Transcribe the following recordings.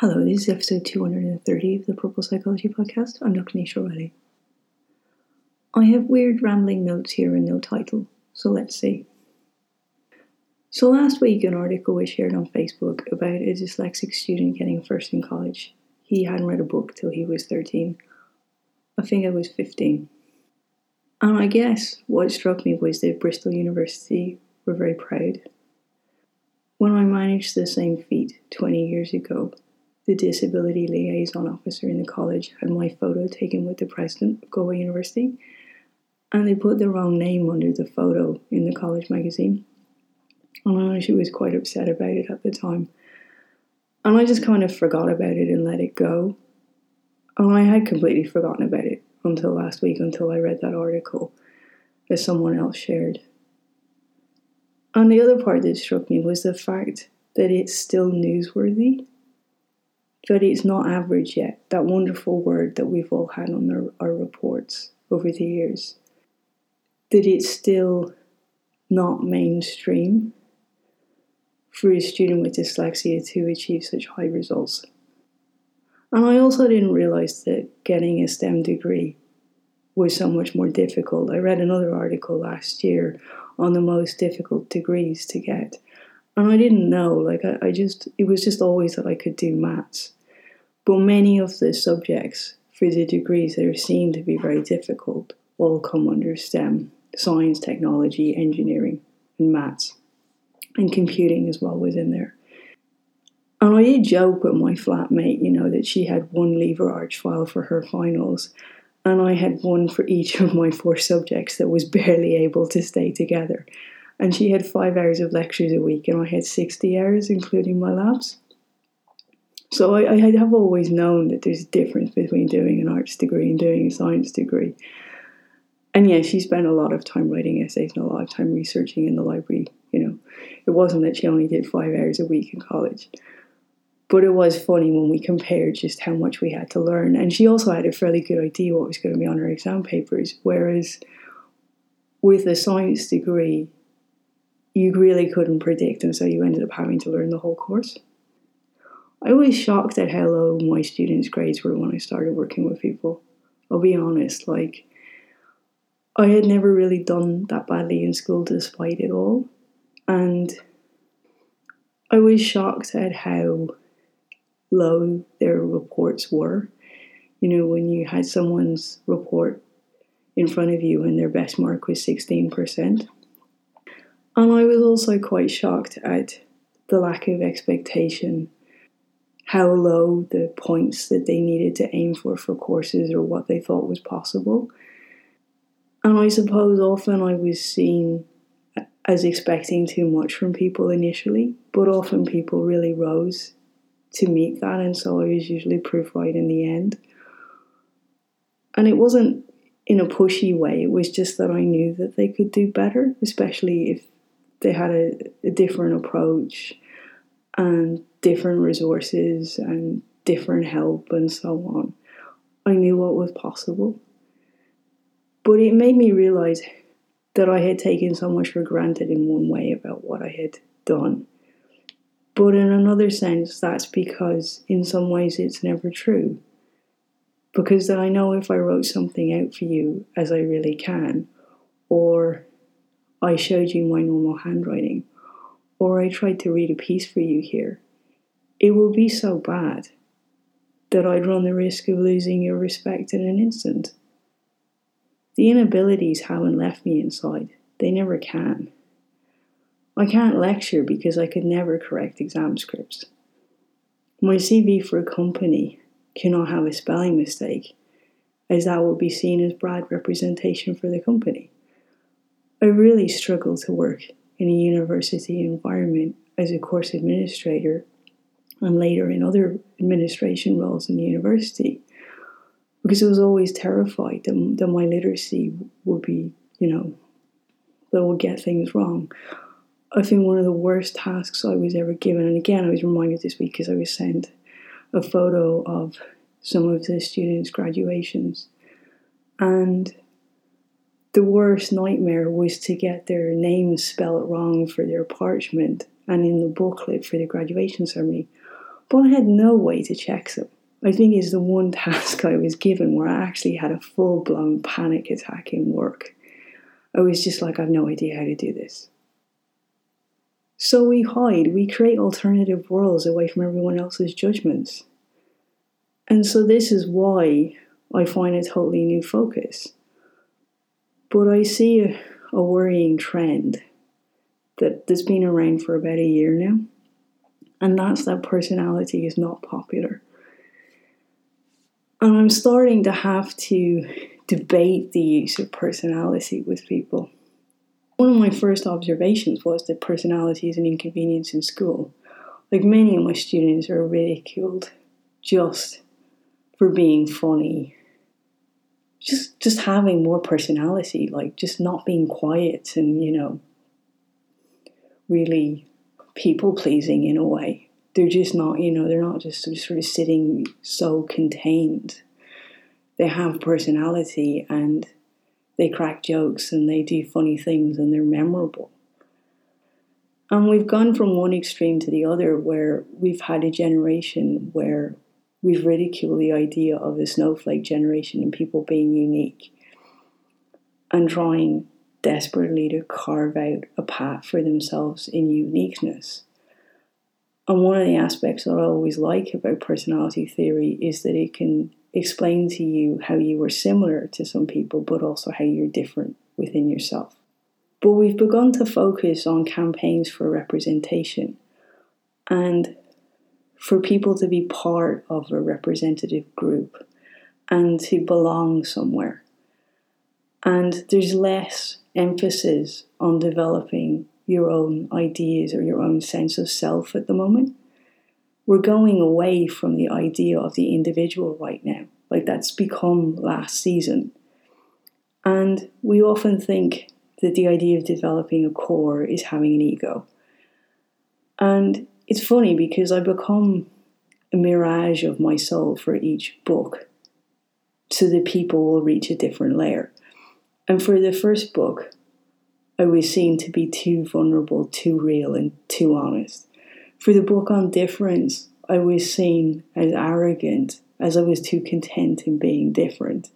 Hello, this is episode 230 of the Purple Psychology Podcast. I'm Dr. Nisha Riley. I have weird rambling notes here and no title, so let's see. So, last week, an article was shared on Facebook about a dyslexic student getting first in college. He hadn't read a book till he was 13. I think I was 15. And I guess what struck me was that Bristol University were very proud. When I managed the same feat 20 years ago, the disability liaison officer in the college had my photo taken with the president of Galway University, and they put the wrong name under the photo in the college magazine. And I actually was quite upset about it at the time. And I just kind of forgot about it and let it go. And I had completely forgotten about it until last week, until I read that article that someone else shared. And the other part that struck me was the fact that it's still newsworthy that it's not average yet. That wonderful word that we've all had on our, our reports over the years. That it's still not mainstream for a student with dyslexia to achieve such high results. And I also didn't realize that getting a STEM degree was so much more difficult. I read another article last year on the most difficult degrees to get. And I didn't know, like, I, I just, it was just always that I could do maths. But many of the subjects for the degrees that are seen to be very difficult all come under STEM science, technology, engineering, and maths, and computing as well was in there. And I did joke with my flatmate, you know, that she had one lever arch file for her finals, and I had one for each of my four subjects that was barely able to stay together. And she had five hours of lectures a week, and I had 60 hours, including my labs. So I, I have always known that there's a difference between doing an arts degree and doing a science degree. And yeah, she spent a lot of time writing essays and a lot of time researching in the library. You know, it wasn't that she only did five hours a week in college. But it was funny when we compared just how much we had to learn. And she also had a fairly good idea what was going to be on her exam papers. Whereas with a science degree, you really couldn't predict. And so you ended up having to learn the whole course. I was shocked at how low my students' grades were when I started working with people. I'll be honest, like, I had never really done that badly in school despite it all. And I was shocked at how low their reports were. You know, when you had someone's report in front of you and their best mark was 16%. And I was also quite shocked at the lack of expectation how low the points that they needed to aim for for courses or what they thought was possible. And I suppose often I was seen as expecting too much from people initially, but often people really rose to meet that, and so I was usually proved right in the end. And it wasn't in a pushy way, it was just that I knew that they could do better, especially if they had a, a different approach and different resources and different help and so on. I knew what was possible. But it made me realize that I had taken so much for granted in one way about what I had done. But in another sense, that's because in some ways it's never true. Because then I know if I wrote something out for you as I really can, or I showed you my normal handwriting, or I tried to read a piece for you here, it will be so bad that I'd run the risk of losing your respect in an instant. The inabilities haven't left me inside, they never can. I can't lecture because I could never correct exam scripts. My CV for a company cannot have a spelling mistake, as that would be seen as bad representation for the company. I really struggle to work in a university environment as a course administrator and later in other administration roles in the university because I was always terrified that, that my literacy would be, you know, that I would get things wrong. I think one of the worst tasks I was ever given, and again, I was reminded this week because I was sent a photo of some of the students' graduations, and the worst nightmare was to get their names spelled wrong for their parchment and in the booklet for the graduation ceremony. but I had no way to check them. I think it's the one task I was given where I actually had a full blown panic attack in work. I was just like, I have no idea how to do this. So we hide, we create alternative worlds away from everyone else's judgments. And so this is why I find a totally new focus. But I see a, a worrying trend that that's been around for about a year now. And that's that personality is not popular. And I'm starting to have to debate the use of personality with people. One of my first observations was that personality is an inconvenience in school. Like many of my students are ridiculed just for being funny, just just having more personality, like just not being quiet and you know really people pleasing in a way. They're just not, you know, they're not just sort of sitting so contained. They have personality and they crack jokes and they do funny things and they're memorable. And we've gone from one extreme to the other where we've had a generation where we've ridiculed the idea of a snowflake generation and people being unique and trying desperately to carve out a path for themselves in uniqueness. And one of the aspects that I always like about personality theory is that it can explain to you how you are similar to some people, but also how you're different within yourself. But we've begun to focus on campaigns for representation and for people to be part of a representative group and to belong somewhere. And there's less emphasis on developing your own ideas or your own sense of self at the moment. We're going away from the idea of the individual right now. Like that's become last season. And we often think that the idea of developing a core is having an ego. And it's funny because I become a mirage of my soul for each book so that people will reach a different layer. And for the first book, I was seen to be too vulnerable, too real, and too honest. For the book on difference, I was seen as arrogant, as I was too content in being different.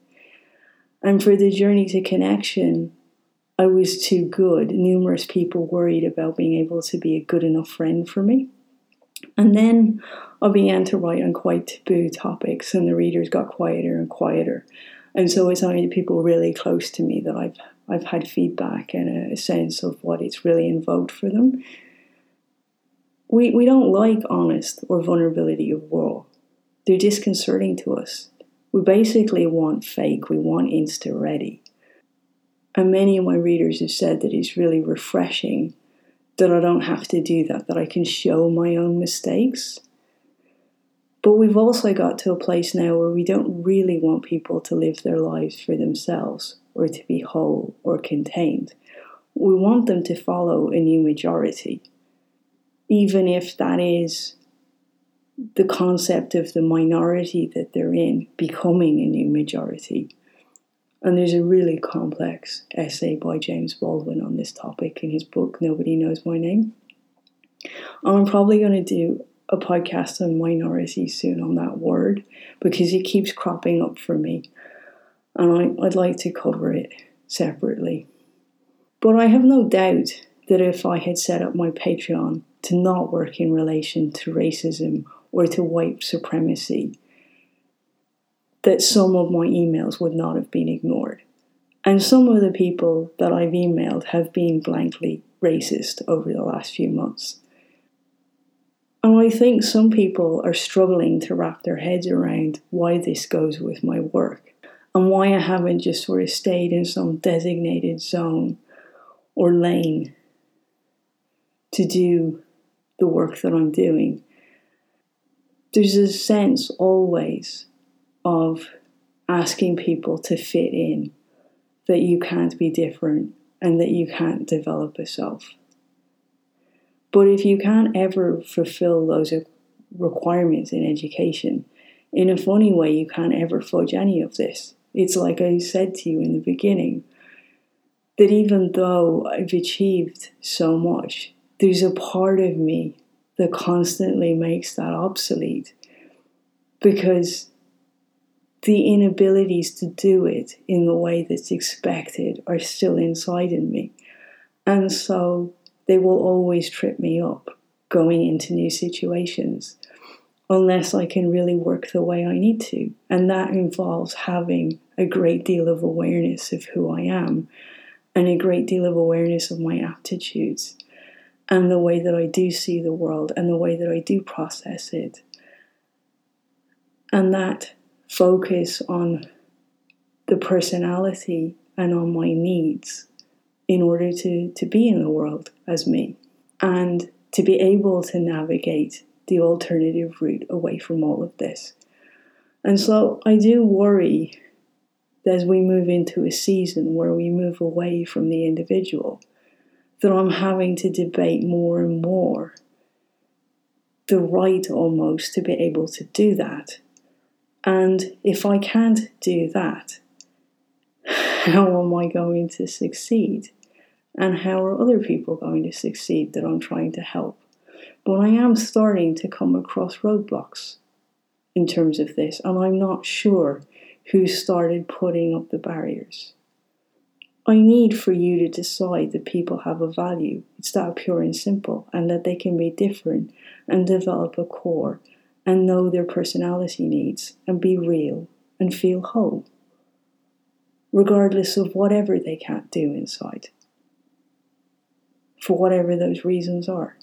And for the journey to connection, I was too good. Numerous people worried about being able to be a good enough friend for me. And then I began to write on quite taboo topics, and the readers got quieter and quieter. And so it's only people really close to me that I've I've had feedback and a sense of what it's really invoked for them. We we don't like honest or vulnerability of raw. They're disconcerting to us. We basically want fake, we want insta ready. And many of my readers have said that it's really refreshing that I don't have to do that, that I can show my own mistakes but we've also got to a place now where we don't really want people to live their lives for themselves or to be whole or contained. We want them to follow a new majority, even if that is the concept of the minority that they're in becoming a new majority. And there's a really complex essay by James Baldwin on this topic in his book, Nobody Knows My Name. I'm probably going to do a podcast on minority soon on that word because it keeps cropping up for me and I, I'd like to cover it separately. But I have no doubt that if I had set up my Patreon to not work in relation to racism or to white supremacy, that some of my emails would not have been ignored. And some of the people that I've emailed have been blankly racist over the last few months. And I think some people are struggling to wrap their heads around why this goes with my work and why I haven't just sort of stayed in some designated zone or lane to do the work that I'm doing. There's a sense always of asking people to fit in, that you can't be different and that you can't develop yourself. But if you can't ever fulfill those requirements in education, in a funny way, you can't ever fudge any of this. It's like I said to you in the beginning that even though I've achieved so much, there's a part of me that constantly makes that obsolete because the inabilities to do it in the way that's expected are still inside in me. And so they will always trip me up going into new situations unless I can really work the way I need to. And that involves having a great deal of awareness of who I am and a great deal of awareness of my aptitudes and the way that I do see the world and the way that I do process it. And that focus on the personality and on my needs in order to, to be in the world as me and to be able to navigate the alternative route away from all of this. And so I do worry that as we move into a season where we move away from the individual, that I'm having to debate more and more the right almost to be able to do that. And if I can't do that, how am I going to succeed? And how are other people going to succeed that I'm trying to help? But I am starting to come across roadblocks in terms of this, and I'm not sure who started putting up the barriers. I need for you to decide that people have a value. It's that pure and simple, and that they can be different and develop a core and know their personality needs and be real and feel whole, regardless of whatever they can't do inside, for whatever those reasons are.